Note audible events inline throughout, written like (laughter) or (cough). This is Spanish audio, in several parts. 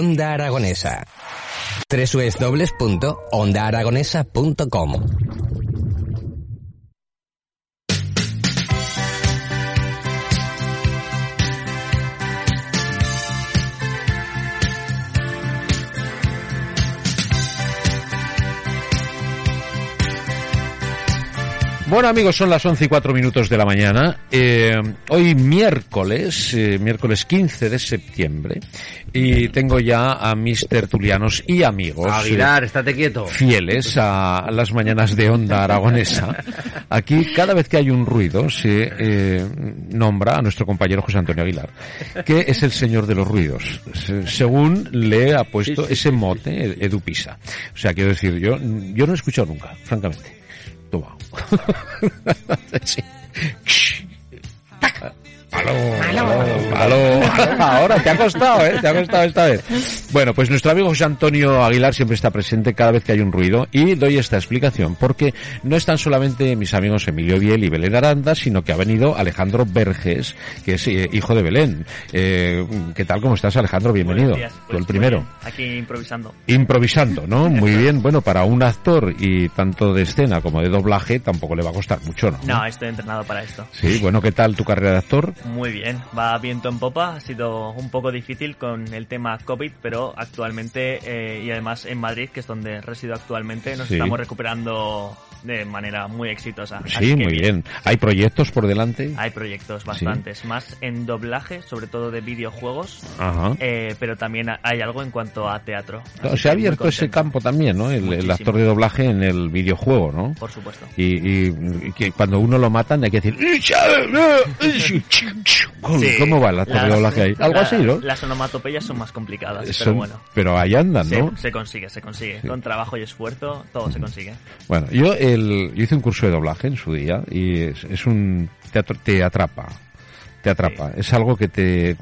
Onda Aragonesa. www.ondaaragonesa.com Bueno amigos, son las 11 y 4 minutos de la mañana. Eh, hoy miércoles, eh, miércoles 15 de septiembre, y tengo ya a mis tertulianos y amigos. Aguilar, estate quieto. Fieles a las mañanas de onda aragonesa. Aquí, cada vez que hay un ruido, se eh, nombra a nuestro compañero José Antonio Aguilar, que es el señor de los ruidos, según le ha puesto ese mote Edupisa. O sea, quiero decir, yo, yo no he escuchado nunca, francamente. 短，哈哈哈哈哈！再见，吃，打喽，打喽。Aló. (laughs) Ahora te ha costado, ¿eh? Te ha costado esta vez. Bueno, pues nuestro amigo José Antonio Aguilar siempre está presente cada vez que hay un ruido y doy esta explicación porque no están solamente mis amigos Emilio Biel y Belén Aranda, sino que ha venido Alejandro Verges, que es eh, hijo de Belén. Eh, ¿Qué tal? ¿Cómo estás, Alejandro? Bienvenido. Días, Tú el pues, primero. Aquí improvisando. Improvisando, ¿no? (laughs) Muy bien. Bueno, para un actor y tanto de escena como de doblaje tampoco le va a costar mucho, ¿no? No, estoy entrenado para esto. Sí, bueno, ¿qué tal tu carrera de actor? Muy bien, va en popa. Ha sido un poco difícil con el tema COVID, pero actualmente eh, y además en Madrid, que es donde resido actualmente, nos Sí. estamos recuperando de manera muy exitosa. Sí, Así que muy bien. ¿Hay proyectos por delante? Hay proyectos bastantes, más en doblaje, sobre todo de videojuegos, Ajá. eh, pero también hay algo en cuanto a teatro. Así se ha abierto ese campo también, ¿no? El, el actor de doblaje en el videojuego, ¿no? Por supuesto. Y, y- y que cuando uno lo matan hay que decir Sí, ¿Cómo va el actor de las- doblaje ahí? Algo la- así, ¿no? Las onomatopeyas son más complicadas, Son- pero bueno. pero ahí andan, ¿no? se consigue, se consigue. Con trabajo y esfuerzo, todo se consigue. Bueno, yo, el, yo hice un curso de doblaje en su día y es, es un teatro, te atrapa. Te atrapa. Es algo que te,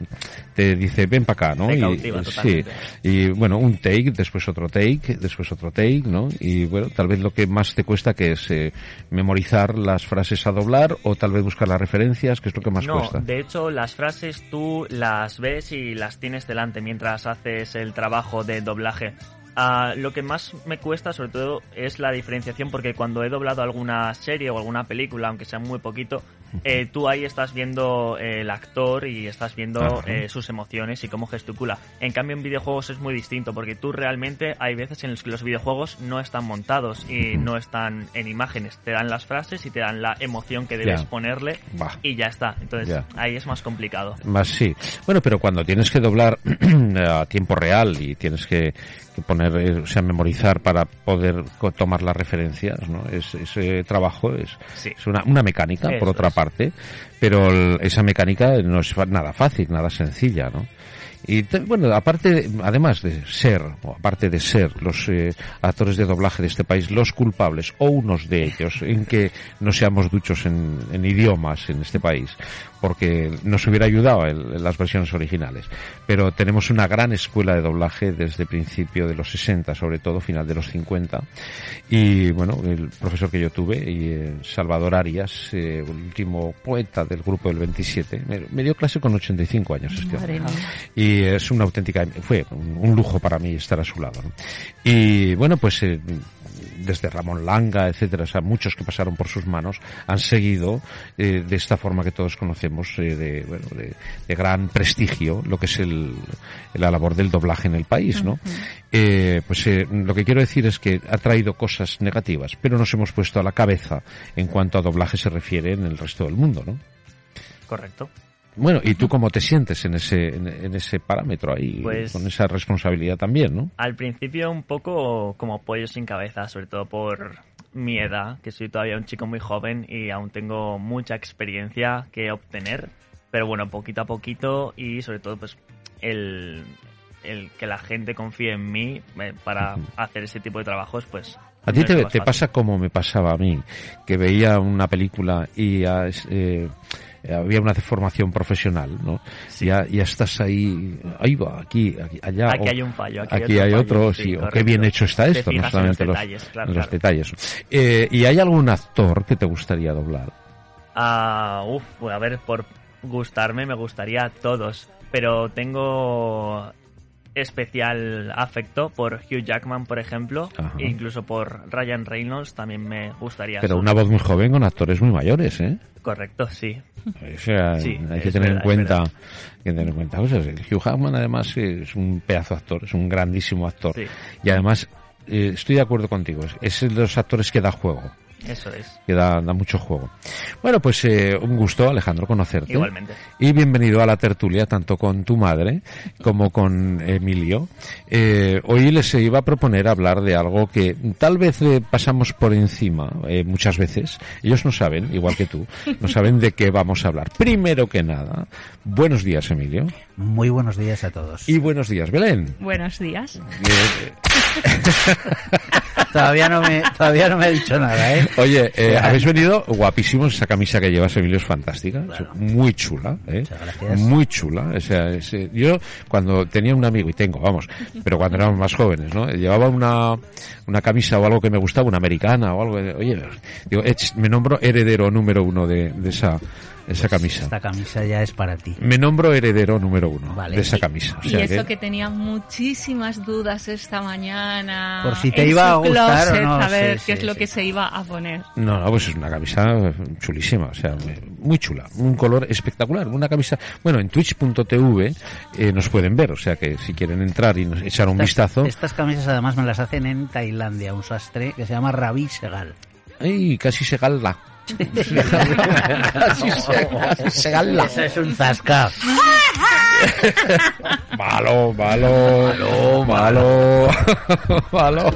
te dice, ven para acá, ¿no? Te Y- sí. bueno, un take, después otro take, después otro take, ¿no? Y bueno, tal vez lo que más te cuesta que es eh, memorizar las frases a doblar o tal vez buscar las referencias, que es lo que más no, cuesta. de hecho, las frases tú las ves y las tienes delante mientras haces el trabajo de doblaje. Ah, lo que más me cuesta, sobre todo, es la diferenciación, porque cuando he doblado alguna serie o alguna película, aunque sea muy poquito, eh, tú ahí estás viendo eh, el actor y estás viendo eh, sus emociones y cómo gesticula. En cambio, en videojuegos es muy distinto, porque tú realmente hay veces en las que los videojuegos no están montados y no están en imágenes. Te dan las frases y te dan la emoción que debes ponerle Bah. y ya está. Entonces ahí es más complicado. Más sí. Bueno, pero cuando tienes que doblar (clears throat) a tiempo real y tienes que, que poner, eh, o sea, memorizar para poder tomar las referencias, ¿no? Es, ese trabajo es, Sí. es una, una mecánica, por otra es. Parte, pero el- esa mecánica no es nada fácil, nada sencilla, ¿no? Y bueno, aparte, de- además de ser, o aparte de ser los eh, actores de doblaje de este país los culpables, o unos de ellos, en que no seamos duchos en, en idiomas en este país, porque nos hubiera ayudado el- las versiones originales. Pero tenemos una gran escuela de doblaje desde principio de los 60, sobre todo final de los 50. Y bueno, el profesor que yo tuve, y, eh, Salvador Arias, eh, último poeta del grupo del 27, me, me dio clase con 85 años. este hombre. Y es una auténtica, fue un, un lujo para mí estar a su lado. ¿no? Y bueno, pues eh, desde Ramón Langa, etcétera, o sea, muchos que pasaron por sus manos han seguido eh, de esta forma que todos conocemos eh, de, bueno, de, de gran prestigio lo que es el, la labor del doblaje en el país, ¿no? Eh, pues eh, lo que quiero decir es que ha traído cosas negativas, pero nos hemos puesto a la cabeza en cuanto a doblaje se refiere en el resto del mundo, ¿no? Correcto. Bueno, ¿y tú cómo te sientes en ese, en, en ese parámetro ahí, Pues- con esa responsabilidad también, no? Al principio un poco como pollo sin cabeza, sobre todo por mi edad, que soy todavía un chico muy joven y aún tengo mucha experiencia que obtener. Pero bueno, poquito a poquito y sobre todo pues el, el que la gente confíe en mí eh, para hacer ese tipo de trabajos, pues... A ti te, pasa como me pasaba a mí, que veía una película y eh, había una deformación profesional, ¿no? Sí. Ya, ya estás ahí, ahí va, aquí, aquí allá. Aquí o- hay un fallo, aquí, Aquí hay otro, sí, o qué bien hecho está esto, no solamente los los, detalles, claro, los claro. detalles. Eh, ¿Y hay algún actor que te gustaría doblar? Ah, uf, a ver, por gustarme me gustaría a todos, pero tengo especial afecto por Hugh Jackman, por ejemplo, e incluso por Ryan Reynolds también me gustaría. Pero una voz muy joven con actores muy mayores, ¿eh? Correcto, sí. O sea, Sí, hay que tener en verdad, cuenta que tener en cuenta cosas. El Hugh Jackman además es un pedazo de actor, es un grandísimo actor. Sí. Y además eh, estoy de acuerdo contigo, es es de los actores que da juego, Eso es. que da, da mucho juego. Bueno, pues eh, un gusto Alejandro conocerte. Igualmente. Y bienvenido a la tertulia, tanto con tu madre como con Emilio. Eh, hoy les iba a proponer hablar de algo que tal vez eh, pasamos por encima eh, muchas veces. Ellos no saben, igual que tú, no saben de qué vamos a hablar. Primero que nada, buenos días, Emilio. Muy buenos días a todos. Y buenos días, Belén. Buenos días. (laughs) Todavía no me, todavía no me ha dicho nada, ¿eh? Oye, eh, habéis venido guapísimos. Esa camisa que llevas, Emilio, es fantástica. Muy chula. ¿eh? Muchas gracias. Muy chula. O sea, es, eh, yo cuando tenía un amigo, y tengo, vamos, pero cuando éramos más jóvenes, ¿no? Llevaba una, una camisa o algo que me gustaba, una americana o algo. Oye, digo, "Ech, me nombro heredero número uno de, de esa, esa camisa. Esta camisa ya es para ti. Me nombro heredero número uno Vale. de esa Y- camisa. O Y sea eso que- que tenía muchísimas dudas esta mañana. Por si te en iba a gustar o no, A ver sí, qué sí, es lo sí. que se iba a poner. No, no, pues es una camisa chulísima, o sea, muy chula, un color espectacular, una camisa, bueno, en twitch.tv eh, nos pueden ver, o sea que si quieren entrar y nos- echar un Estas- vistazo, Estas camisas además me las hacen en Tailandia, un sastre que se llama Ravi Segal. ¡ay, casi se gala! (laughs) casi se, se gala. Eso es un zasca. (laughs) (laughs) Malo, malo, malo, malo, (laughs) malo.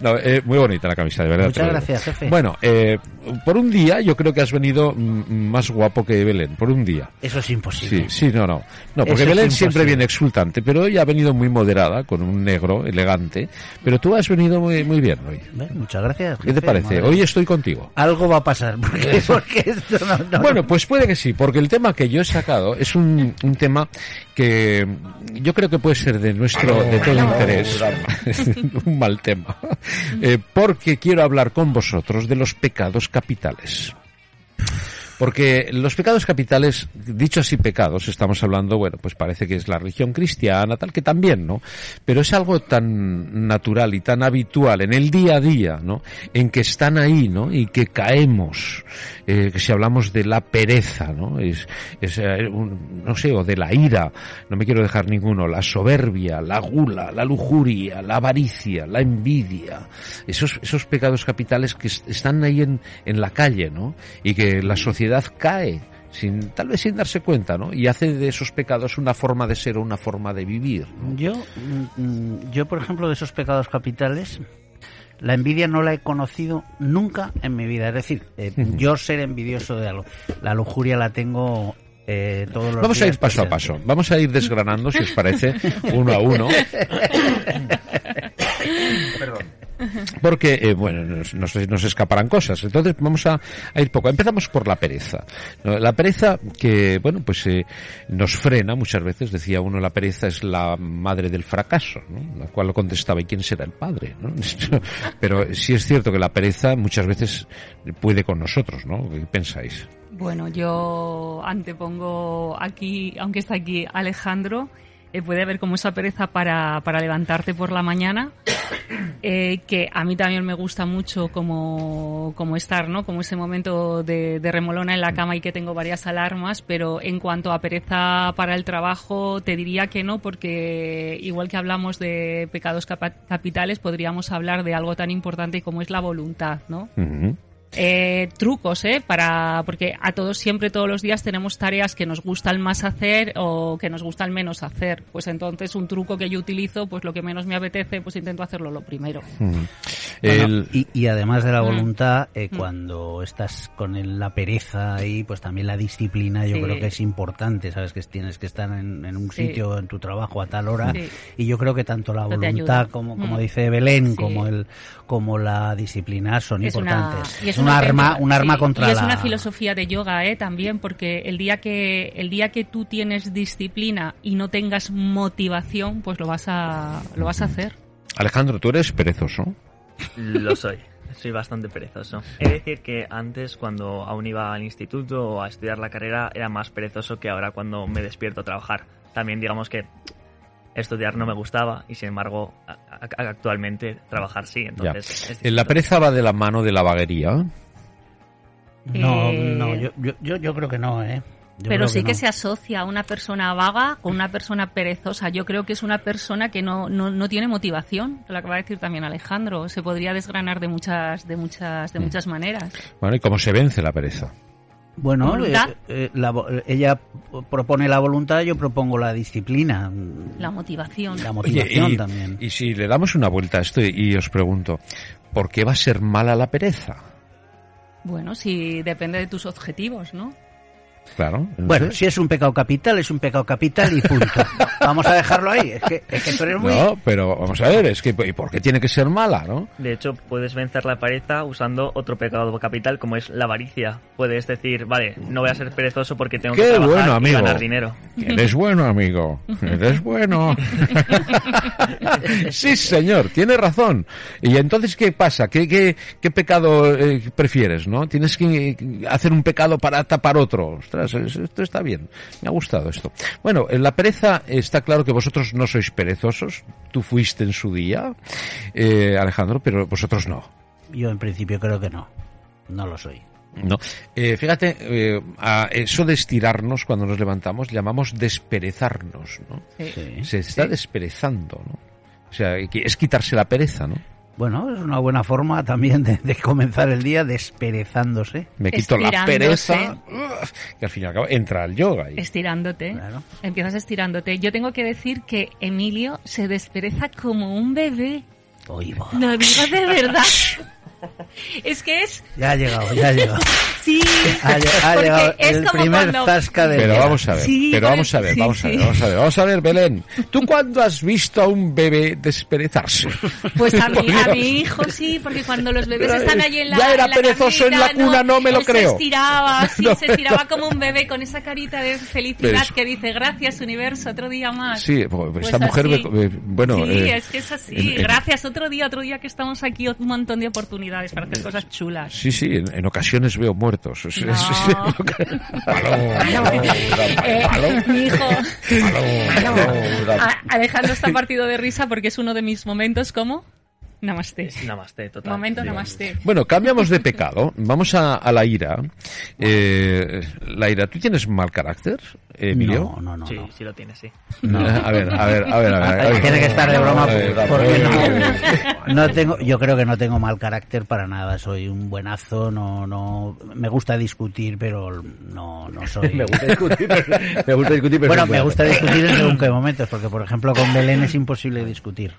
No, eh, muy bonita la camisa, de verdad. Muchas gracias, jefe. Bueno, eh, por un día yo creo que has venido mm, más guapo que Belén, por un día. Eso es Sí, imposible. sí, no, no. No, porque Eso es Belén siempre viene exultante, pero hoy ha venido muy moderada, con un negro elegante. Pero tú has venido muy, muy bien hoy. Ve, Muchas gracias. ¿Qué te jefe, parece? madre. Hoy estoy contigo. Algo va a pasar, (laughs) porque, porque esto no, no- Bueno, pues puede que sí, porque el tema que yo he sacado es un, un tema que yo creo que puede ser de nuestro, de todo interés. (laughs) un mal tema. Eh, porque quiero hablar con vosotros de los pecados capitales. Porque los pecados capitales, dicho así pecados, estamos hablando, bueno, pues parece que es la religión cristiana, tal que también, ¿no? Pero es algo tan natural y tan habitual en el día a día, ¿no? En que están ahí, ¿no? Y que caemos, eh, que si hablamos de la pereza, ¿no? Es, es eh, un- no sé, o de la ira, no me quiero dejar ninguno, la soberbia, la gula, la lujuria, la avaricia, la envidia, esos, esos pecados capitales que est- están ahí en, en la calle, ¿no? Y que la sociedad cae sin tal vez sin darse cuenta, ¿no? Y hace de esos pecados una forma de ser o una forma de vivir. ¿no? Yo, mm, mm, yo, por ejemplo, de esos pecados capitales, la envidia no la he conocido nunca en mi vida. Es decir, eh, yo ser envidioso de algo. La lujuria la tengo eh, todos los Vamos a ir paso a paso. Vamos a ir desgranando, si os parece, (laughs) uno a uno. (laughs) Porque, eh, bueno, nos, nos- nos escaparán cosas. Entonces vamos a, ir poco. Empezamos por la pereza. La pereza que, bueno, pues eh, nos frena muchas veces. Decía uno, la pereza es la madre del fracaso, ¿no? La cual lo contestaba, ¿y quién será el padre? ¿no? (laughs) Pero sí es cierto que la pereza muchas veces puede con nosotros, ¿no? ¿Qué pensáis? Bueno, yo antepongo aquí, aunque está aquí Alejandro, eh, puede haber como esa pereza para, para levantarte por la mañana, (coughs) eh, que a mí también me gusta mucho como, como estar, ¿no? Como ese momento de, de remolona en la cama y que tengo varias alarmas, pero en cuanto a pereza para el trabajo, te diría que no, porque igual que hablamos de pecados capitales, podríamos hablar de algo tan importante como es la voluntad, ¿no? Ujú. Eh, trucos, ¿eh? Para, porque a todos siempre, todos los días tenemos tareas que nos gustan más hacer o que nos gustan menos hacer. Pues entonces un truco que yo utilizo, pues lo que menos me apetece, pues intento hacerlo lo primero. Bueno, El- y, y además de la Mm. voluntad, eh, Mm. cuando estás con el- la pereza ahí, pues también la disciplina yo Sí. creo que es importante, sabes que tienes que estar en, en un Sí. sitio, en tu trabajo a tal hora, Sí. y yo creo que tanto la voluntad como, como Mm. dice Belén, Sí. como el como la disciplina son Es una, importantes. y es un una arma, un arma sí, contra y es la una filosofía de yoga, ¿eh? También, porque el día que el día que tú tienes disciplina y no tengas motivación, pues lo vas a lo vas a hacer. Alejandro, tú eres perezoso. Lo soy. Soy bastante perezoso. He de decir que antes, cuando aún iba al instituto o a estudiar la carrera, era más perezoso que ahora cuando me despierto a trabajar. También digamos que estudiar no me gustaba y sin embargo a- a- actualmente trabajar sí. Entonces, es Eh, La pereza va de la mano de la vaguería. No, Eh, no, yo, yo, yo, yo creo que no, ¿eh? Yo Pero sí que, no. se asocia a una persona vaga con una persona perezosa. Yo creo que es una persona que no, no, no tiene motivación, lo acaba de decir también Alejandro. Se podría desgranar de muchas, de muchas, Mm. de muchas maneras. Bueno, ¿y cómo se vence la pereza? Bueno, eh, eh, la vo- ella propone la voluntad, yo propongo la disciplina. La motivación. La Oye, motivación y, también. y si le damos una vuelta a esto y, y os pregunto, ¿por qué va a ser mala la pereza? Bueno, sí, depende de tus objetivos, ¿no? Claro. Bueno, si es un pecado capital, es un pecado capital y punto. (laughs) Vamos a dejarlo ahí. Es que, es que tú eres muy... No, pero vamos a ver, es que ¿y por qué tiene que ser mala, no? De hecho, puedes vencer la pereza usando otro pecado capital como es la avaricia. Puedes decir, vale, no voy a ser perezoso porque tengo Qué que trabajar bueno, y amigo. ganar dinero. Eres bueno, amigo. Eres bueno. (laughs) sí, señor, tiene razón. Y entonces, ¿qué pasa? ¿Qué, qué, qué pecado eh, prefieres, no? Tienes que hacer un pecado para tapar otro. Ostras, es- esto está bien. Me ha gustado esto. Bueno, en la pereza está claro que vosotros no sois perezosos. Tú fuiste en su día, eh, Alejandro, pero vosotros no. Yo en principio creo que no. No lo soy. No. Eh, fíjate, eh, a eso de estirarnos cuando nos levantamos llamamos desperezarnos, ¿no? Sí. Se está desperezando, ¿no? O sea, es quitarse la pereza, ¿no? Bueno, es una buena forma también de, de comenzar el día desperezándose. Me quito la pereza, que al fin y al cabo entra el yoga. ahí. Estirándote. Claro. Empiezas estirándote. Yo tengo que decir que Emilio se despereza como un bebé. Oy, va. Lo digo de verdad. (laughs) Es que es... Ya ha llegado, ya ha llegado. (laughs) Sí. Ha, ha Porque llegado es el como primer cuando- zasca de Pero vamos a ver, Sí, pero vamos a ver, sí, vamos a ver, sí. vamos a ver, vamos a ver, Belén. ¿Tú cuándo has visto a un bebé desperezarse? Pues a (laughs) mí, a mi hijo sí, porque cuando los bebés están allí en la ya era en la perezoso en la cuna, no me lo él creo. Se estiraba, (laughs) sí, No se estiraba lo- como un bebé con esa carita de felicidad que dice gracias universo, otro día más. Sí, pues Pues esta mujer, así. me- eh, bueno, sí, eh, es que es así. en- en- Gracias, otro día, otro día que estamos aquí, un montón de oportunidades para hacer cosas chulas. Sí, sí, en, en ocasiones veo muertos. No. Alejandro está partido de risa porque es uno de mis momentos como Namaste. Namaste, total. Momento namaste. Bueno, cambiamos de pecado. Vamos a, a la ira. Eh, la ira, ¿tú tienes mal carácter, Emilio? No, no, no. Sí, no. sí lo tiene, sí. No. A ver, a ver, a ver, a ver. a ver. Tiene que estar de broma porque no, (laughs) no tengo, yo creo que no tengo mal carácter para nada. Soy un buenazo, no, no, me gusta discutir, pero no, no soy. (laughs) Me gusta discutir, pero- (laughs) me gusta discutir, pero bueno, me gusta discutir en según qué momentos, porque por ejemplo con Belén es imposible discutir.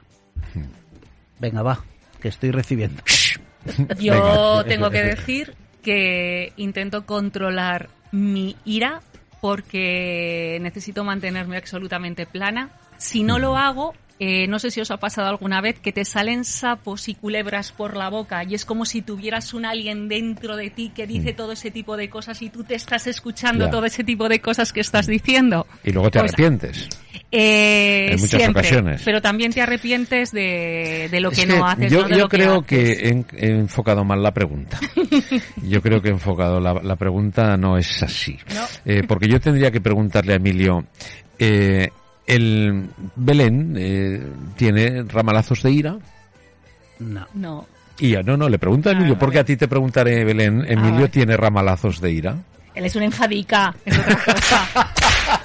Venga, va, que estoy recibiendo. (laughs) Yo tengo que decir que intento controlar mi ira porque necesito mantenerme absolutamente plana. Si no lo hago, eh, no sé si os ha pasado alguna vez que te salen sapos y culebras por la boca y es como si tuvieras un alguien dentro de ti que dice todo ese tipo de cosas y tú te estás escuchando Ya. todo ese tipo de cosas que estás diciendo. Y luego te Pues, arrepientes. Eh, En muchas siempre, ocasiones. Pero también te arrepientes de, de lo Es que, no haces. yo no de yo lo que creo haces. que he, he enfocado mal la pregunta. (laughs) Yo creo que he enfocado la, la pregunta no es así. No. Eh, porque yo tendría que preguntarle a Emilio, eh, el Belén eh, tiene ramalazos de ira. No. No. Y ya, no, no, le pregunto a Ah, Emilio, vale. porque a ti te preguntaré, Belén, Emilio vale. tiene ramalazos de ira. Él es un enfadica, es otra cosa. (laughs)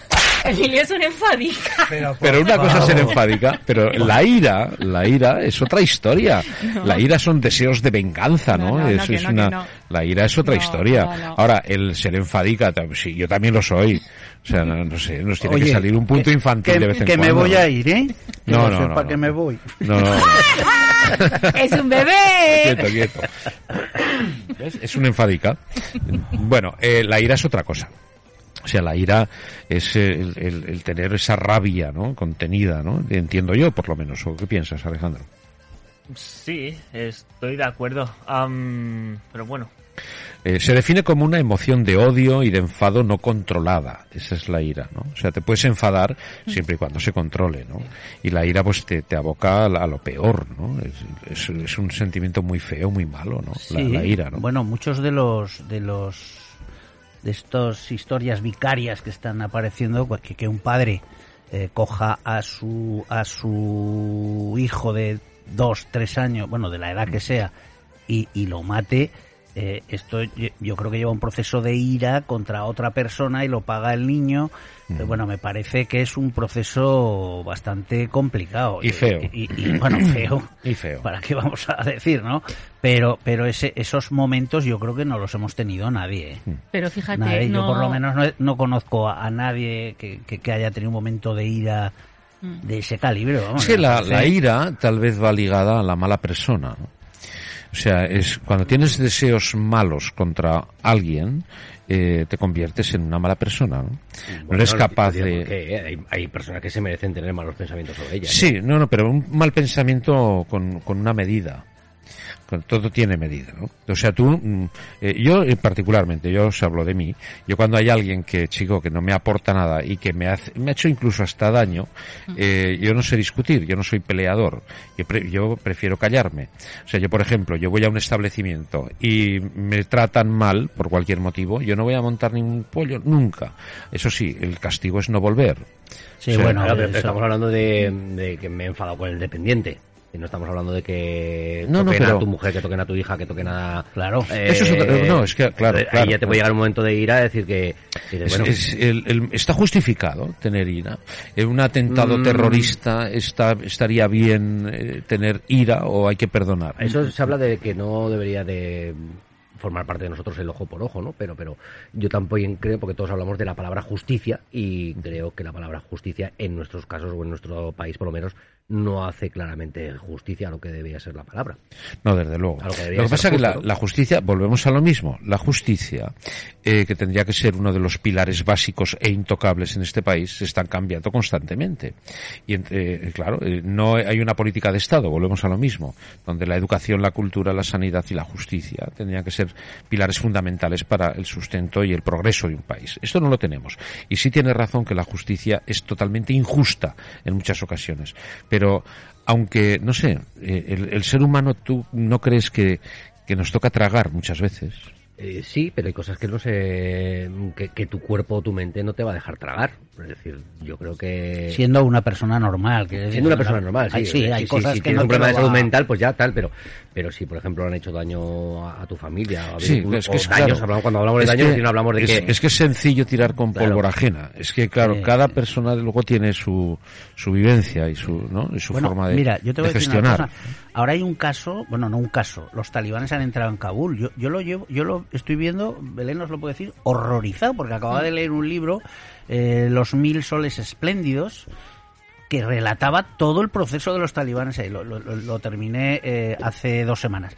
Emilio es un enfadica. Pero una cosa es ser enfádica, pero la ira, la ira es otra historia. La ira son deseos de venganza, ¿no? No, no, no, es, que es no, que una, no. la ira es otra No, historia. no, no. Ahora, el ser enfádica, tam- sí, yo también lo soy. O sea, no, no sé, nos tiene que salir un punto que- infantil que, de vez en que cuando. me voy a ir, ¿eh? Que No, no, sepa no, que no. me voy. No, no, (laughs) es un bebé. quieto, quieto. ¿Ves? Es una enfádica. Bueno, eh, la ira es otra cosa. O sea, la ira es el, el- el tener esa rabia, ¿no? Contenida, ¿no? Entiendo yo, por lo menos. ¿O qué piensas, Alejandro? Sí, estoy de acuerdo. Pero bueno, Eh, se define como una emoción de odio y de enfado no controlada. Esa es la ira, ¿no? O sea, te puedes enfadar siempre y cuando se controle, ¿no? Y la ira, pues, te, te aboca a, la- a lo peor, ¿no? Es, es- es un sentimiento muy feo, muy malo, ¿no? La, Sí, la ira, ¿no? Bueno, muchos de los de los de estas historias vicarias que están apareciendo, pues, que, un padre eh, coja a su a su hijo de dos, tres años, bueno, de la edad que sea, y, y lo mate, eh, esto yo, yo creo que lleva un proceso de ira contra otra persona y lo paga el niño. Mm. Eh, bueno, me parece que es un proceso bastante complicado. Y feo. Y, y, bueno, (clears throat) feo. Y feo. ¿Para qué vamos a decir, no? Pero, pero ese, esos momentos yo creo que no los hemos tenido nadie. ¿eh? Pero fíjate, Nadie. no... Yo por lo menos no, no conozco a, a nadie que, que, que haya tenido un momento de ira Mm. de ese calibre. vamos, Es que la, la ira tal vez va ligada a la mala persona. ¿no? O sea, es cuando tienes deseos malos contra alguien, eh, te conviertes en una mala persona. ¿no? no eres capaz no de... qué, ¿eh? hay, hay personas que se merecen tener malos pensamientos sobre ellas. Sí, no, no, pero un mal pensamiento con, con una medida. Con- Todo tiene medida, ¿no? O sea, tú, mm, eh, yo eh, particularmente, yo os hablo de mí, yo cuando hay alguien que, chico, que no me aporta nada y que me, hace, me ha hecho incluso hasta daño, eh, yo no sé discutir, yo no soy peleador, yo, pre- yo prefiero callarme. O sea, yo, por ejemplo, yo voy a un establecimiento y me tratan mal por cualquier motivo, yo no voy a montar ningún pollo, nunca. Eso sí, el castigo es no volver. Sí, bueno, Claro, pero, estamos hablando de, de que me he enfadado con el dependiente. Y no estamos hablando de que No, no, toquen pero- a tu mujer, que toquen a tu hija, que toquen a... Claro. Eso es otra- no, es que, claro, Ahí claro, ya te puede llegar un momento de ira, decir que... dices, Es- bueno, es- el- el- está justificado tener ira. En un atentado Mm. terrorista está, estaría bien eh, tener ira o hay que perdonar. Eso se habla de que no debería de formar parte de nosotros el ojo por ojo, ¿no? Pero, pero yo tampoco creo, porque todos hablamos de la palabra justicia y creo que la palabra justicia en nuestros casos o en nuestro país por lo menos no hace claramente justicia a lo que debería ser la palabra. No, desde luego. Lo que Lo pasa es que la, justicia, volvemos a lo mismo, la justicia, eh, que tendría que ser uno de los pilares básicos e intocables en este país, se están cambiando constantemente. Y eh, claro, eh, no hay una política de Estado, volvemos a lo mismo, donde la educación, la cultura, la sanidad y la justicia tendrían que ser pilares fundamentales para el sustento y el progreso de un país. Esto no lo tenemos. Y sí tiene razón que la justicia es totalmente injusta en muchas ocasiones. Pero, aunque, no sé, eh, el, el ser humano, ¿tú no crees que, que nos toca tragar muchas veces? Eh, sí, pero hay cosas que no sé, que, que tu cuerpo o tu mente no te va a dejar tragar. Es decir, yo creo que... siendo una persona normal. decir, Siendo una persona normal, sí. Hay, sí, hay sí, cosas si que tienes no un problema de salud va- mental, pues ya tal, pero pero si por ejemplo han hecho daño a, a tu familia, o, Sí, es que es daños, claro. hablamos- cuando hablamos de Es daños que- no hablamos de es, que es que es sencillo tirar con Claro. pólvora ajena. Es que, claro, cada persona luego tiene su, su vivencia y su, ¿no? y su Bueno, forma de, mira, yo te voy de a decir una gestionar. cosa. Ahora hay un caso, bueno, no un caso. Los talibanes han entrado en Kabul. Yo, yo lo llevo, yo lo estoy viendo, Belén nos lo puede decir, horrorizado, porque acababa de leer un libro, eh, Los Mil Soles Espléndidos, que relataba todo el proceso de los talibanes lo- lo- lo terminé eh, hace dos semanas.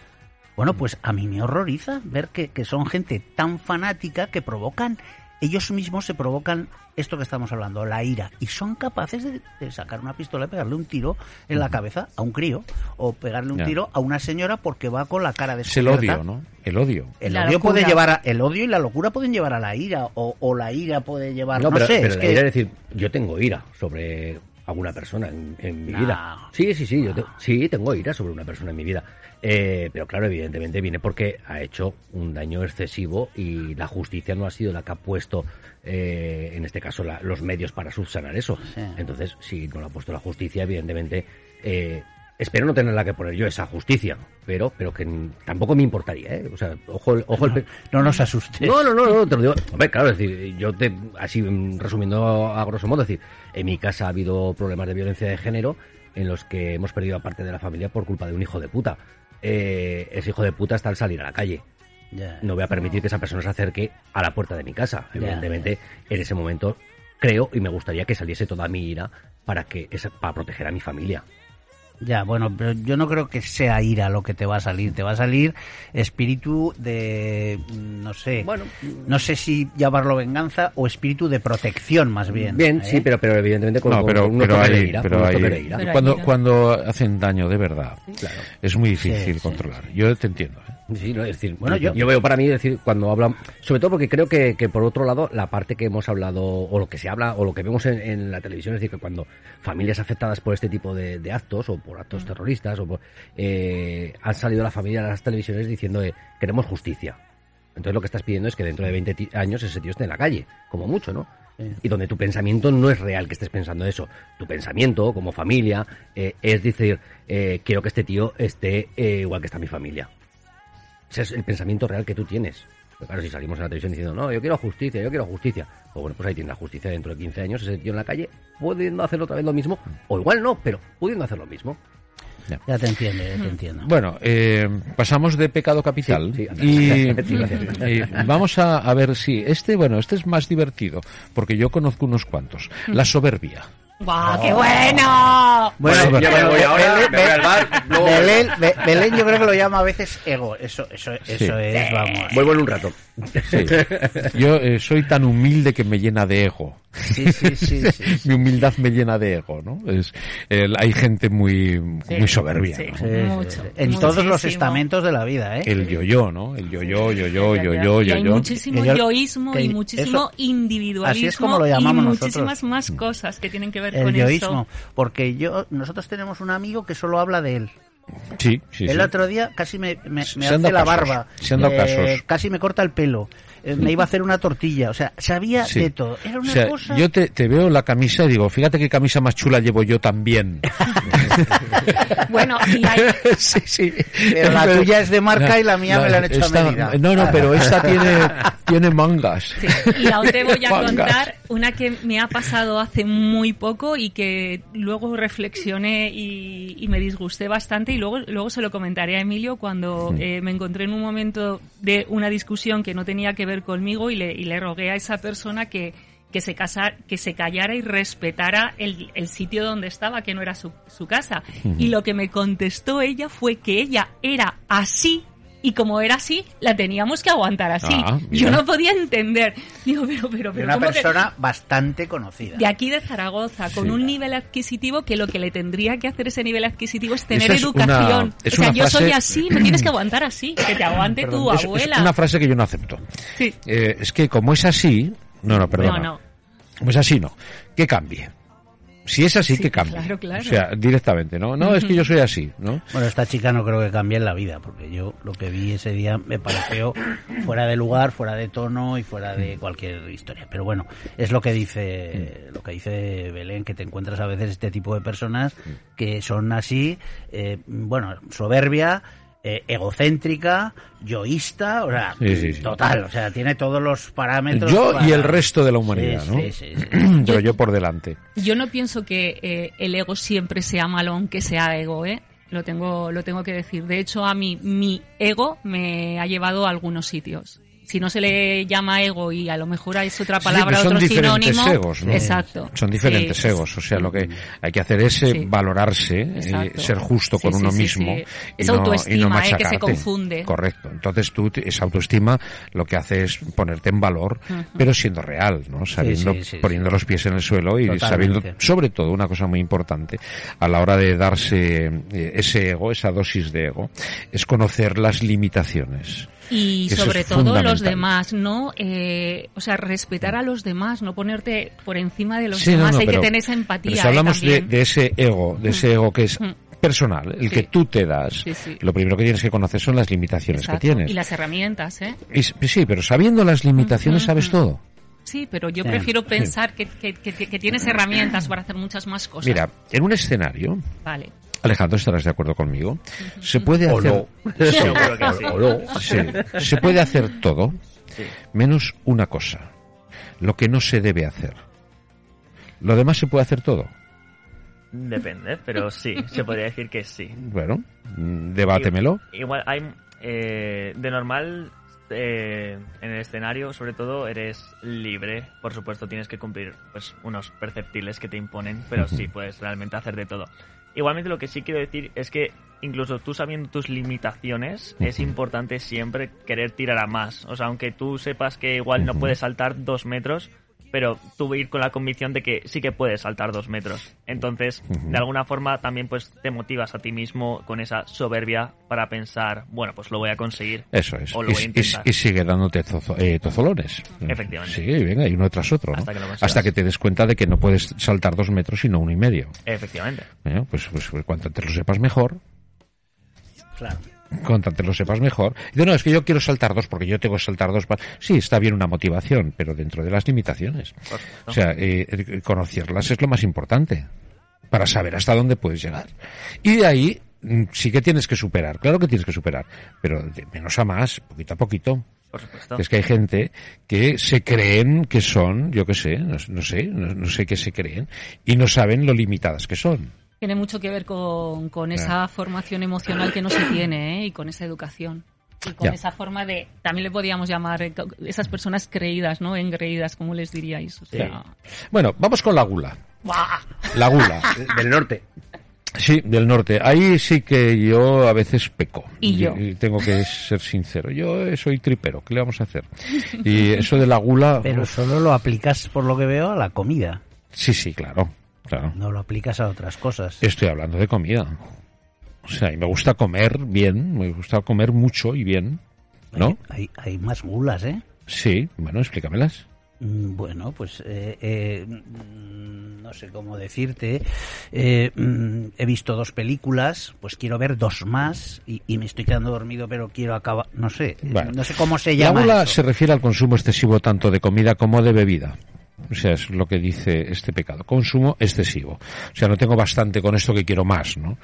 Bueno, pues a mí me horroriza ver que, que son gente tan fanática que provocan, ellos mismos se provocan esto que estamos hablando, la ira, y son capaces de, de sacar una pistola y pegarle un tiro en la cabeza a un crío, o pegarle un Ya. tiro a una señora porque va con la cara Es el odio, ¿no? El odio. El La odio locura. puede llevar a, el odio y la locura pueden llevar a la ira, o, o la ira puede llevar, no, no, pero, sé, pero es la que ira es decir, yo tengo ira sobre alguna persona en, en mi No. vida. Sí, sí, sí, yo te- sí tengo ira sobre una persona en mi vida. Eh, pero claro, evidentemente viene porque ha hecho un daño excesivo y la justicia no ha sido la que ha puesto, eh, en este caso, la- los medios para subsanar eso. Sí. Entonces, si no lo ha puesto la justicia, evidentemente, eh, espero no tenerla que poner yo esa justicia, pero, pero que tampoco me importaría, ¿eh? O sea, ojo, el- ojo el pe- no nos asustes. no, no, no, no, te lo digo. Hombre, claro, es decir, yo te, así resumiendo a grosso modo, es decir, en mi casa ha habido problemas de violencia de género en los que hemos perdido a parte de la familia por culpa de un hijo de puta. Eh, ese hijo de puta está al salir a la calle. No voy a permitir que esa persona se acerque a la puerta de mi casa. Evidentemente, en ese momento creo y me gustaría que saliese toda mi ira para que para proteger a mi familia. Ya, bueno, pero yo no creo que sea ira lo que te va a salir. Te va a salir espíritu de, mm, no sé, Bueno, no sé si llamarlo venganza o espíritu de protección más bien. Bien, ¿eh? sí, pero, pero evidentemente con, No, pero, con unos pero toques de hay, ira, pero con unos hay- toques de ira. Pero hay cuando, cuando hacen daño de verdad, Claro. es muy difícil Sí, sí. controlar. Yo te entiendo. ¿eh? Sí, ¿no? Es decir, Bueno, yo, yo- veo para mí, decir, cuando hablan, sobre todo porque creo que, que por otro lado, la parte que hemos hablado, o lo que se habla, o lo que vemos en, en la televisión, es decir, que cuando familias afectadas por este tipo de, de actos, o por actos terroristas, o por, eh, han salido la familia a las televisiones diciendo, eh, queremos justicia. Entonces lo que estás pidiendo es que dentro de 20 ti- años ese tío esté en la calle, como mucho, ¿no? y donde tu pensamiento no es real que estés pensando eso. Tu pensamiento, como familia, eh, es decir, eh, quiero que este tío esté eh, igual que está mi familia. Ese es el pensamiento real que tú tienes. Pero claro, si salimos en la televisión diciendo, no, yo quiero justicia, yo quiero justicia. Pues bueno, pues ahí tiene la justicia dentro de 15 años, ese tío en la calle, pudiendo hacer otra vez lo mismo, o igual no, pero pudiendo hacer lo mismo. Ya te entiendo, ya te entiendo. Bueno, eh, pasamos de pecado capital Sí, sí, y, (laughs) y vamos a, a ver si este, bueno, este es más divertido porque yo conozco unos cuantos. La soberbia. ¡Guau, qué bueno! Bueno, yo me voy ahora, me voy al bar, Belén, Be- Belén yo creo que lo llama a veces ego. Eso, eso, eso es, vamos. Vuelvo en un rato. Sí. Yo eh, soy tan humilde que me llena de ego. Sí, sí, sí, sí, sí. (laughs) Mi humildad me llena de ego, ¿no? Es, hay gente muy, muy soberbia. Sí. ¿no? Sí, sí, Mucho, sí. En todos los estamentos de la vida, ¿eh? El yo-yo, ¿no? El yo-yo, yo-yo, yo-yo, Y hay yo-yo. muchísimo Que yo- yoísmo que y muchísimo eso- individualismo así es como lo llamamos y nosotros. muchísimas más cosas que tienen que ver El con yoísmo. eso. Porque yo, nosotros tenemos un amigo que solo habla de él. Sí, sí, el sí. otro día casi me, hace la casos, barba. eh. Casi me corta el pelo. Eh, me iba a hacer una tortilla. O sea, sabía Sí. de todo. Era una o sea, cosa. yo te, te veo la camisa y digo, fíjate qué camisa más chula llevo yo también. (laughs) Bueno, y hay, (laughs) sí, sí. Pero la tuya es de marca y la mía me la han hecho a medida. No, no, pero esta tiene, tiene mangas. Sí, y aún te voy a Mangas. contar una que me ha pasado hace muy poco y que luego reflexioné y, y me disgusté bastante y luego, luego se lo comentaré a Emilio cuando eh, me encontré en un momento de una discusión que no tenía que ver conmigo y le, y le rogué a esa persona que, que se casa, que se callara y respetara el, el sitio donde estaba, que no era su, su casa. Y lo que me contestó ella fue que ella era así y como era así, la teníamos que aguantar así. Ah. Yo no podía entender. Digo, pero, pero, de pero. una ¿cómo que- persona bastante conocida. de aquí de Zaragoza, con Sí. un nivel adquisitivo que lo que le tendría que hacer ese nivel adquisitivo es tener es educación. una- es o sea, una yo frase- soy así, me tienes que aguantar así, que te aguante tu Es- es abuela. una frase que yo no acepto. Sí. Eh, es que como es así, no, no, perdona. No, no. Como es así, no. Que cambie. Si es así, Sí, que cambie. claro, claro. O sea, directamente, ¿no? No, es que yo soy así, ¿no? Bueno, esta chica no creo que cambie en la vida, porque yo lo que vi ese día me pareció fuera de lugar, fuera de tono y fuera de cualquier historia. Pero bueno, es lo que dice lo que dice Belén, que te encuentras a veces este tipo de personas que son así, eh, bueno, soberbia, eh, egocéntrica, yoísta, o sea, Sí, sí, sí. total, o sea, tiene todos los parámetros. Yo para- y el resto de la humanidad, Sí, ¿no? sí, sí, sí. (clears throat) Pero yo por delante. Yo no pienso que eh, el ego siempre sea malo aunque sea ego, ¿eh? Lo tengo, lo tengo que decir. De hecho, a mí, mi ego me ha llevado a algunos sitios. Si no se le llama ego y a lo mejor es otra Sí, palabra, pero son otro diferentes sinónimo. egos, ¿no? Exacto. Son diferentes Sí, egos, o sea, lo que hay que hacer es eh, Sí. valorarse, eh, ser justo Sí, con sí, uno sí, mismo sí. y Es no, y no autoestima, eh, que se machacarte. confunde. Correcto. Entonces tú esa autoestima lo que hace es ponerte en valor, pero siendo real, ¿no? Sabiendo, sí, sí, poniendo los pies en el suelo y Totalmente. sabiendo, sobre todo, una cosa muy importante a la hora de darse eh, ese ego, esa dosis de ego, es conocer las limitaciones. Y Eso sobre todo los demás, ¿no? Eh, o sea, respetar a los demás, no ponerte por encima de los Sí, demás. no, Hay pero- que tener esa empatía. pero si ¿eh? hablamos de, ese ego, de ese ego que es Mm. personal, el Sí. que tú te das, Sí, sí. lo primero que tienes que conocer son las limitaciones Exacto. que tienes. Y las herramientas, ¿eh? Y sí, pero sabiendo las limitaciones sabes todo. Sí, pero yo Sí. prefiero pensar que, que, que- que tienes herramientas para hacer muchas más cosas. Mira, en un escenario, Vale. Alejandro, estarás de acuerdo conmigo, se puede O hacer... no. Seguro que sí. O no. Sí, se puede hacer todo, menos una cosa, lo que no se debe hacer. Lo demás se puede hacer todo. Depende, pero sí, se podría decir que sí. Bueno, debátemelo. Igual hay eh, de normal eh, en el escenario, sobre todo eres libre. Por supuesto, tienes que cumplir pues unos perceptibles que te imponen, pero sí (laughs) puedes realmente hacer de todo. Igualmente, lo que sí quiero decir es que incluso tú sabiendo tus limitaciones, es importante siempre querer tirar a más. O sea, aunque tú sepas que igual no puedes saltar dos metros, pero tú ir con la convicción de que sí que puedes saltar dos metros. Entonces, de alguna forma también pues te motivas a ti mismo con esa soberbia para pensar, bueno, pues lo voy a conseguir. Eso es. O lo Y, voy a y- intentar. y sigue dándote tozo- eh, tozolones. Efectivamente. Sí, venga, y uno tras otro. ¿no? Hasta que. Hasta te des cuenta de que no puedes saltar dos metros sino uno y medio. Efectivamente. Eh, Pues, pues, pues cuanto antes lo sepas mejor. Claro. Cuanto antes lo sepas mejor. Dice, no, es que yo quiero saltar dos porque yo tengo que saltar dos. pa-". Sí, está bien una motivación, pero dentro de las limitaciones. O sea, eh, conocerlas es lo más importante para saber hasta dónde puedes llegar. Y de ahí mm, sí que tienes que superar, claro que tienes que superar, pero de menos a más, poquito a poquito. Por supuesto. Es que hay gente que se creen que son, yo qué sé, no, no sé, no, no sé qué se creen, y no saben lo limitadas que son. Tiene mucho que ver con, con esa formación emocional que no se tiene ¿eh? y con esa educación. Y con Ya. esa forma de, también le podíamos llamar eh, esas personas creídas, ¿no? Engreídas, como les diríais. O sea, Bueno, vamos con la gula. ¡buah! La gula. (laughs) Del norte. Sí, del norte. Ahí sí que yo a veces peco. Y yo. tengo que ser sincero. Yo eh, soy tripero, ¿qué le vamos a hacer? Y eso de la gula... Pero uf, solo lo aplicas, por lo que veo, a la comida. sí, sí, claro, claro. No lo aplicas a otras cosas. Estoy hablando de comida. O sea, y me gusta comer bien, me gusta comer mucho y bien, ¿no? Hay, hay más gulas, ¿eh? Sí, bueno, explícamelas. Mm, Bueno, pues eh, eh, mm, no sé cómo decirte. Eh, mm, he visto dos películas, pues quiero ver dos más y, y me estoy quedando dormido, pero quiero acabar. No sé, Bueno. no sé cómo se La llama. gula eso. se refiere al consumo excesivo tanto de comida como de bebida. O sea, es lo que dice este pecado. Consumo excesivo. O sea, no tengo bastante con esto que quiero más, ¿no?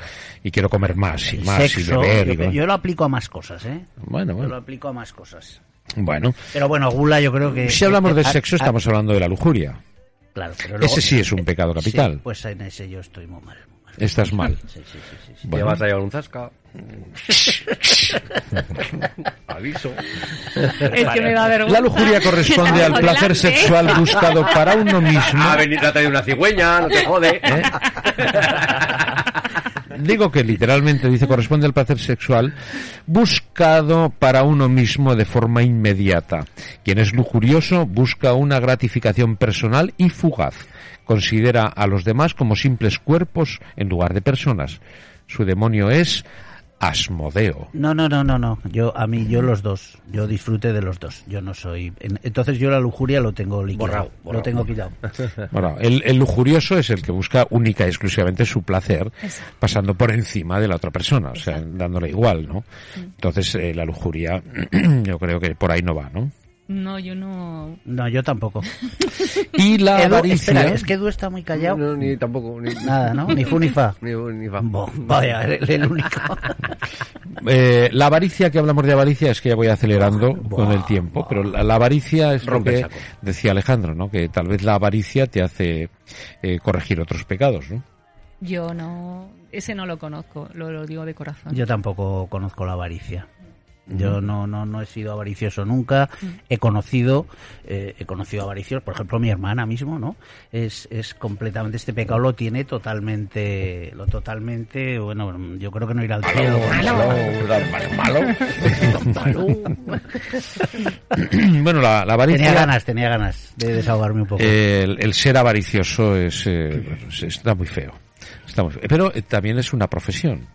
Y quiero comer más y El más y sexo, beber. y yo, co- yo lo aplico a más cosas, ¿eh? Bueno, Yo lo bueno. aplico a más cosas. Bueno, Pero bueno, gula yo creo que... si hablamos de Ah, sexo, ah, estamos hablando de la lujuria. Claro, pero luego- Ese sí es un pecado capital. Sí, pues en ese yo estoy muy mal. Estás mal. Sí, sí, sí, sí, sí. Bueno. Vas a llevar un zasca. (laughs) Aviso. Es que me da vergüenza. La lujuria corresponde al placer adelante. sexual buscado para uno mismo. Ha venido a traer una cigüeña, no te jode. (laughs) ¿Eh? Digo que literalmente dice corresponde al placer sexual buscado para uno mismo de forma inmediata. Quien es lujurioso busca una gratificación personal y fugaz. Considera a los demás como simples cuerpos en lugar de personas. Su demonio es Asmodeo. No, no, no, no, no. Yo, a mí, yo los dos. Yo disfrute de los dos. Yo no soy... en- Entonces yo la lujuria lo tengo liquidado. Lo tengo quitado. (laughs) Bueno, el, el lujurioso es el que busca única y exclusivamente su placer, pasando por encima de la otra persona, o sea, dándole igual, ¿no? Entonces, eh, la lujuria, (clears throat) yo creo que por ahí no va, ¿no? No, yo no. No, yo tampoco. (laughs) Y la Edu, avaricia, espera, es que Edu está muy callado. No, ni tampoco. Ni, Nada, ¿no? Ni fu ni fa. (laughs) Ni, ni. Bo, vaya, el, el único. (laughs) eh, la avaricia que hablamos de avaricia es que ya voy acelerando con el tiempo, pero la, la avaricia es lo Rompe el que saco. decía Alejandro, ¿no? Que tal vez la avaricia te hace eh, corregir otros pecados, ¿no? Yo no. Ese no lo conozco, lo, lo digo de corazón. Yo tampoco conozco la avaricia. Yo no, no, no he sido avaricioso nunca. He conocido, eh, he conocido avariciosos, por ejemplo, mi hermana mismo, ¿no? Es, es completamente, este pecado lo tiene totalmente, lo totalmente, bueno, yo creo que no irá al cielo. (laughs) bueno, la, la avaricia... Tenía ganas, tenía ganas de desahogarme un poco. el, el ser avaricioso es, eh, es- está muy feo. Está muy feo. Pero eh, también es una profesión.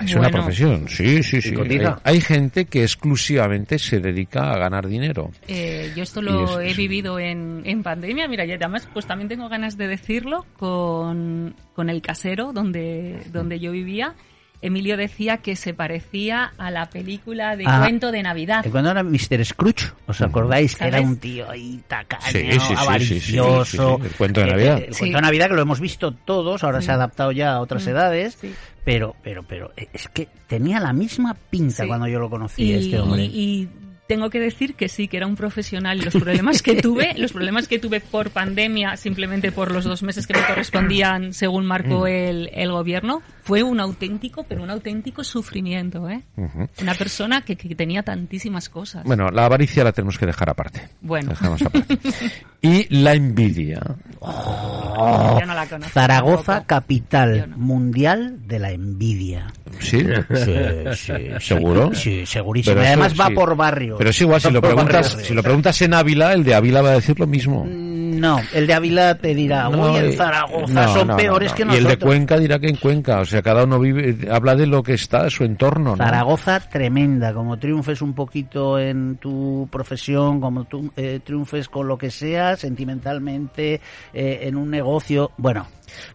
Es una profesión, sí, sí, sí. Hay, hay gente que exclusivamente se dedica a ganar dinero. Eh, yo esto lo es- he es- vivido en, en pandemia, mira, y además pues también tengo ganas de decirlo con, con el casero donde, donde yo vivía. Emilio decía que se parecía a la película de Ah. cuento de Navidad. Cuando era Mr. Scrooge, ¿os acordáis que era ¿Sabes? un tío ahí tacaño, Sí, sí, sí, sí, sí, avaricioso? sí, sí, el cuento de Eh, Navidad. El Sí. cuento de Navidad que lo hemos visto todos, ahora se ha adaptado ya a otras Mm, edades, sí. pero, pero, pero eh, es que tenía la misma pinta Sí. cuando yo lo conocí, y, este hombre. y tengo que decir que sí, que era un profesional y los problemas que tuve, (laughs) los problemas que tuve por pandemia, simplemente por los dos meses que me correspondían según marcó el, el gobierno, fue un auténtico, pero un auténtico sufrimiento, ¿eh? Ujú. Una persona que, que tenía tantísimas cosas. Bueno, la avaricia la tenemos que dejar aparte. Bueno. Dejamos aparte. (laughs) y la envidia. Yo no la conozco. Zaragoza, tampoco. capital no. mundial de la envidia. ¿Sí? Sí, sí, (laughs) ¿Seguro? Sí, segurísimo. Pero Y además eso va sí. por barrios. Pero es igual, si lo preguntas, barrios. si lo preguntas en Ávila, el de Ávila va a decir lo mismo. No, el de Ávila te dirá, No, uy, en eh, Zaragoza no, son peores no. que Y nosotros. el de Cuenca dirá que en Cuenca, o sea, cada uno vive, habla de lo que está, su entorno, ¿no? Zaragoza tremenda, como triunfes un poquito en tu profesión, como tú eh, triunfes con lo que sea, sentimentalmente, eh, en un negocio, bueno.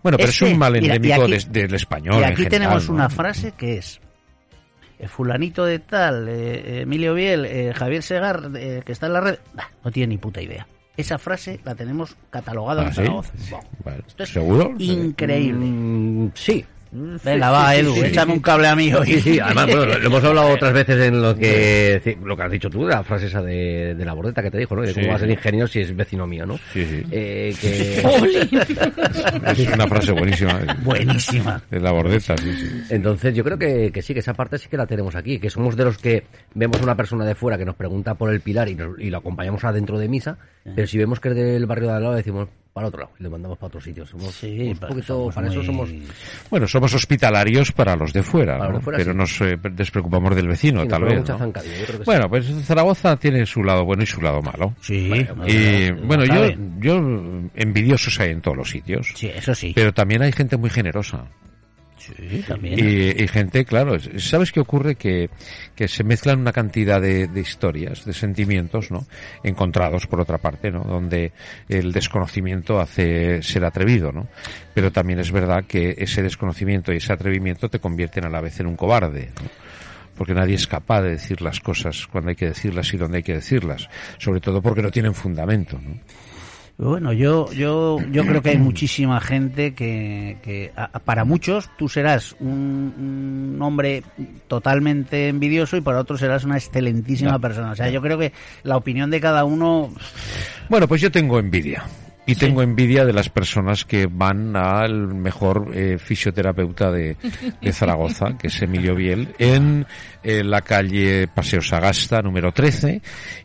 Bueno, pero es un mal mira, y endémico aquí- de- del español. y en aquí general, tenemos ¿no? una frase que es, eh, fulanito de tal, eh, Emilio Biel, eh, Javier Segar, eh, que está en la red, bah, no tiene ni puta idea. Esa frase la tenemos catalogada ¿Ah, en sí? Zaragoza. Buah, Vale. Esto es ¿Seguro? increíble. Mm, sí. Venga, va, Edu, sí, sí, échame sí. un cable a mí hoy. Sí, sí, además, bueno, (laughs) lo hemos hablado otras veces en lo que lo que has dicho tú, de la frase esa de, de la bordeta que te dijo, ¿no? De Sí. cómo va a ser ingeniero si es vecino mío, ¿no? Sí, sí. Eh, que... (laughs) Es una frase buenísima. Buenísima. De la bordeta, sí, sí. Entonces yo creo que, que sí, que esa parte sí que la tenemos aquí, que somos de los que vemos a una persona de fuera que nos pregunta por el pilar y, nos- y lo acompañamos adentro de misa, pero si vemos que es del barrio de al lado decimos para otro lado y le mandamos para otro sitio. Somos Sí, un poquito, somos para eso muy- somos... Bueno, somos hospitalarios para los de fuera, Para los ¿no? de fuera, pero sí. nos eh, despreocupamos del vecino, Sí, tal vez. mucha ¿no? zancadilla, yo creo que sí. Bueno, pues Zaragoza tiene su lado bueno y su lado malo. Sí, Y no, no bueno, yo, yo envidiosos hay en todos los sitios, Sí, eso sí. pero también hay gente muy generosa. Sí, también. Y, y gente, claro, es- ¿sabes qué ocurre? Que, que se mezclan una cantidad de, de historias, de sentimientos, ¿no? Encontrados, por otra parte, ¿no? Donde el desconocimiento hace ser atrevido, ¿no? Pero también es verdad que ese desconocimiento y ese atrevimiento te convierten a la vez en un cobarde, ¿no? Porque nadie es capaz de decir las cosas cuando hay que decirlas y donde hay que decirlas. Sobre todo porque no tienen fundamento, ¿no? Bueno, yo, yo, yo creo que hay muchísima gente que, que a- a- para muchos tú serás un, un hombre totalmente envidioso y para otros serás una excelentísima persona. O sea, yo creo que la opinión de cada uno Bueno, pues yo tengo envidia. Y tengo envidia de las personas que van al mejor eh, fisioterapeuta de, de Zaragoza, que es Emilio Biel, en eh, la calle Paseo Sagasta, número 13.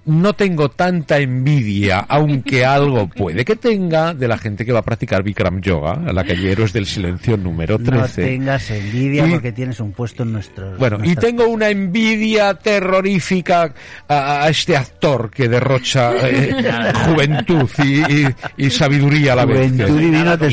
No tengo tanta envidia, aunque (laughs) algo puede que tenga, de la gente que va a practicar Bikram Yoga, a la calle Héroes del Silencio, número no 13. tengas envidia Y- porque tienes un puesto en nuestros. Bueno, y tengo una envidia terrorífica a, a este actor que derrocha (laughs) eh, juventud y, y- y sabiduría a la vez. Juventud y vino te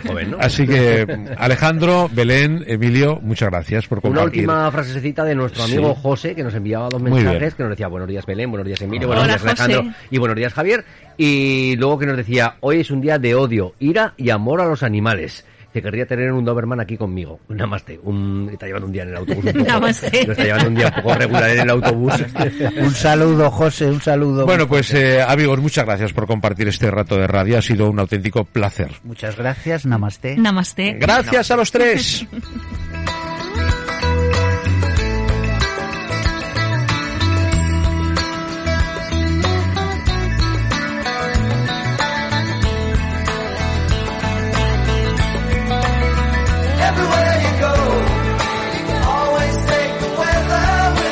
joven, ¿no? Así que, Alejandro, Belén, Emilio, muchas gracias por Una compartir. última frasecita de nuestro Sí. amigo José, que nos enviaba dos mensajes, que nos decía buenos días Belén, buenos días Emilio, buenos Hola, días Alejandro José. y buenos días Javier. Y luego que nos decía, hoy es un día de odio, ira y amor a los animales. Que querría tener un Doberman aquí conmigo. (laughs) Un namaste. Un, está llevando un día en el autobús. Un (laughs) poco, Namaste. Lo está llevando un día un poco regular en el autobús. (laughs) Un saludo, José, un saludo. Bueno, pues eh, amigos, muchas gracias por compartir este rato de radio. Ha sido un auténtico placer. Muchas gracias, namaste. Namaste. Gracias a los tres.